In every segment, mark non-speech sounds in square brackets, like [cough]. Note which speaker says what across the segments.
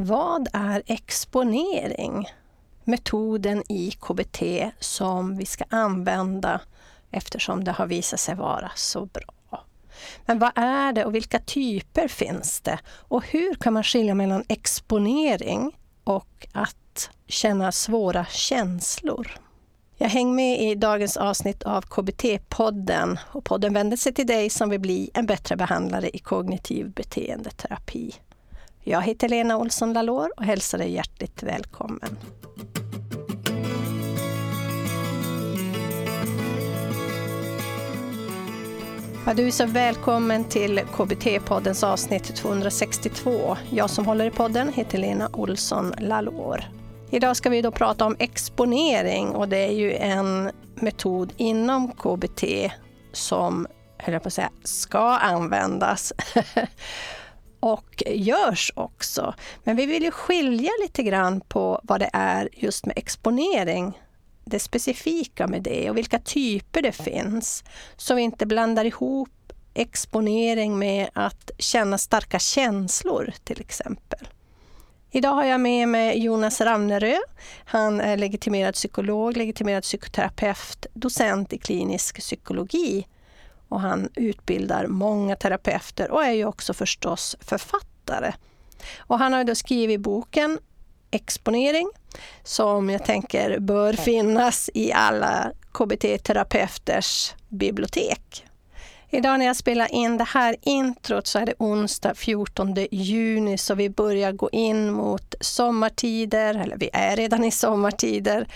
Speaker 1: Vad är exponering? Metoden i KBT som vi ska använda eftersom det har visat sig vara så bra. Men vad är det och vilka typer finns det? Och hur kan man skilja mellan exponering och att känna svåra känslor? Jag hänger med i dagens avsnitt av KBT-podden och podden vänder sig till dig som vill bli en bättre behandlare i kognitiv beteendeterapi. Jag heter Lena Olsson Lalor och hälsar dig hjärtligt välkommen. Ja, du är så välkommen till KBT-poddens avsnitt 262. Jag som håller i podden heter Lena Olsson Lalor. Idag ska vi då prata om exponering och det är ju en metod inom KBT som, höll jag på att säga, ska användas. [laughs] och görs också. Men vi vill ju skilja lite grann på vad det är just med exponering, det specifika med det och vilka typer det finns. Så vi inte blandar ihop exponering med att känna starka känslor till exempel. Idag har jag med mig Jonas Ravnerö. Han är legitimerad psykolog, legitimerad psykoterapeut, docent i klinisk psykologi och han utbildar många terapeuter och är ju också förstås författare. Och han har då skrivit boken Exponering som jag tänker bör finnas i alla KBT-terapeuters bibliotek. Idag när jag spelar in det här introt så är det onsdag 14 juni så vi börjar gå in mot sommartider, eller vi är redan i sommartider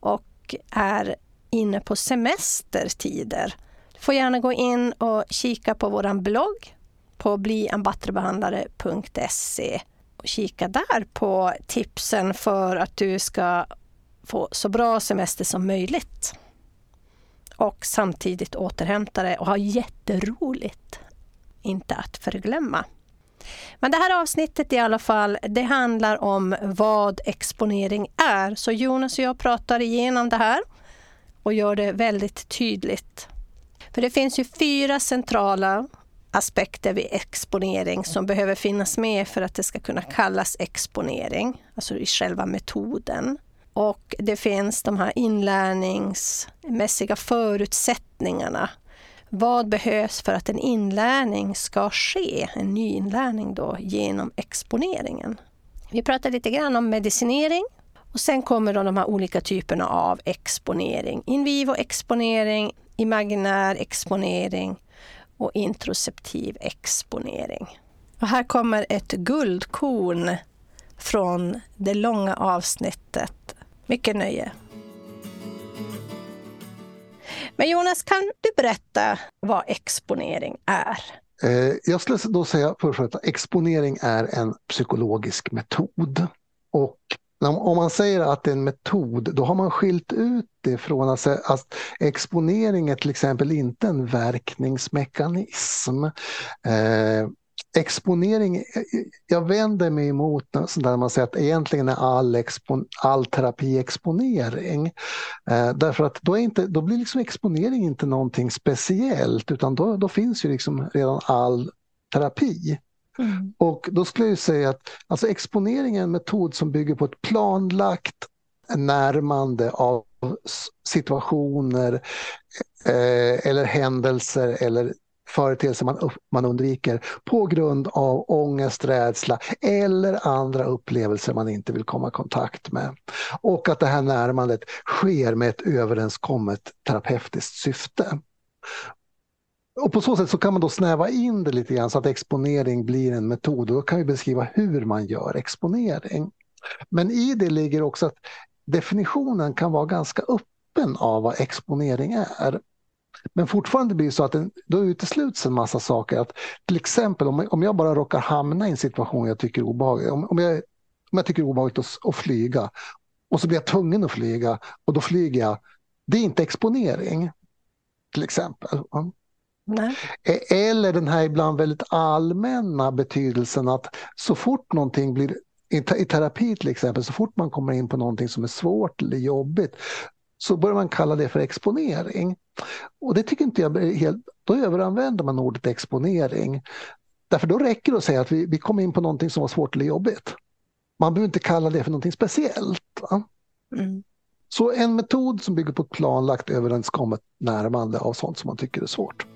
Speaker 1: och är inne på semestertider. Får gärna gå in och kika på vår blogg på bliambattrebehandlare.se och kika där på tipsen för att du ska få så bra semester som möjligt och samtidigt återhämta dig och ha jätteroligt. Inte att förglömma. Men det här avsnittet i alla fall, det handlar om vad exponering är. Så Jonas och jag pratar igenom det här och gör det väldigt tydligt. För det finns ju fyra centrala aspekter vid exponering som behöver finnas med för att det ska kunna kallas exponering, alltså i själva metoden. Och det finns de här inlärningsmässiga förutsättningarna. Vad behövs för att en inlärning ska ske, en nyinlärning då, genom exponeringen? Vi pratar lite grann om medicinering och sen kommer då de här olika typerna av exponering. In vivo exponering, imaginär exponering och introceptiv exponering. Och här kommer ett guldkorn från det långa avsnittet mycket nöje. Men Jonas, kan du berätta vad exponering är?
Speaker 2: Eh, jag skulle då säga först att exponering är en psykologisk metod. Och om man säger att det är en metod, då har man skilt ut det från att, att exponering är till exempel inte en verkningsmekanism. Eh, exponering, eh, jag vänder mig emot när man säger att egentligen är all, expo, all terapi exponering. Eh, därför att då, är inte, då blir liksom exponering inte någonting speciellt utan då, då finns ju liksom redan all terapi. Mm. Och då skulle jag säga att alltså exponering är en metod som bygger på ett planlagt närmande av situationer eh, eller händelser eller företeelser man, man undviker på grund av ångest, rädsla eller andra upplevelser man inte vill komma i kontakt med. Och att det här närmandet sker med ett överenskommet terapeutiskt syfte. Och på så sätt så kan man då snäva in det lite grann så att exponering blir en metod. Och då kan vi beskriva hur man gör exponering. Men i det ligger också att definitionen kan vara ganska öppen av vad exponering är. Men fortfarande blir det så att den, då utesluts en massa saker. Att till exempel om, om jag bara råkar hamna i en situation jag tycker är obehaglig. Om, om, jag, om jag tycker det är obehagligt att, att flyga och så blir jag tvungen att flyga och då flyger jag. Det är inte exponering till exempel. Nej. E, eller den här ibland väldigt allmänna betydelsen att så fort någonting blir i terapi till exempel, så fort man kommer in på någonting som är svårt eller jobbigt så börjar man kalla det för exponering. Och det tycker inte jag helt... Då överanvänder man ordet exponering. Därför då räcker det att säga att vi, vi kom in på någonting som var svårt eller jobbigt. man behöver inte kalla det för någonting speciellt. Mm. Så en metod som bygger på ett planlagt överenskommet närmande av sånt som man tycker är svårt.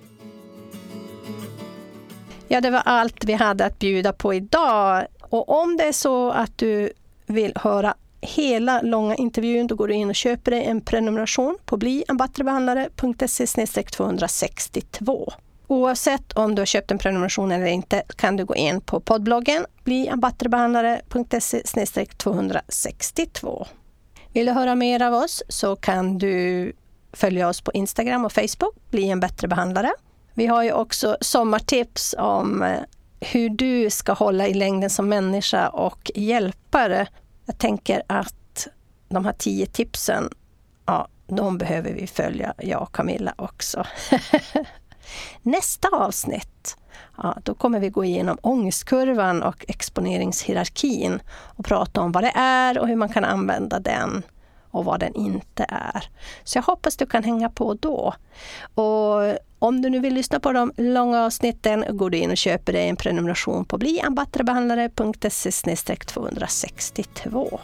Speaker 1: Ja, det var allt vi hade att bjuda på idag. Och om det är så att du vill höra hela långa intervjun, då går du in och köper dig en prenumeration på bliambattrebehandlare.se 262. Oavsett om du har köpt en prenumeration eller inte kan du gå in på poddbloggen bliambattrebehandlare.se 262. Vill du höra mer av oss så kan du följa oss på Instagram och Facebook, bli en bättre behandlare. Vi har ju också sommartips om eh, hur du ska hålla i längden som människa och hjälpare. Jag tänker att de här tio tipsen, ja, de behöver vi följa, jag och Camilla också. [laughs] Nästa avsnitt, ja, då kommer vi gå igenom ångestkurvan och exponeringshierarkin och prata om vad det är och hur man kan använda den och vad den inte är. Så jag hoppas du kan hänga på då. Och om du nu vill lyssna på de långa avsnitten går du in och köper dig en prenumeration på bliambattrebehandlare.se 262.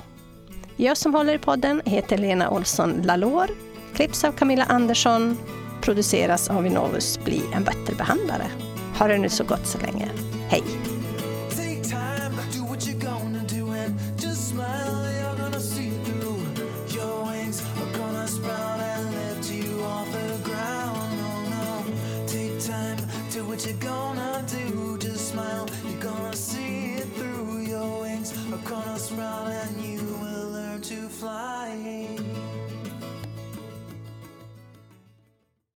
Speaker 1: Jag som håller i podden heter Lena Olsson Lalor, klipps av Camilla Andersson, produceras av Innovus Bli en bättre behandlare. Ha det nu så gott så länge. Hej! What you're gonna do. Just smile, you're gonna see it through. Your wings are gonna sprout and you will learn to fly.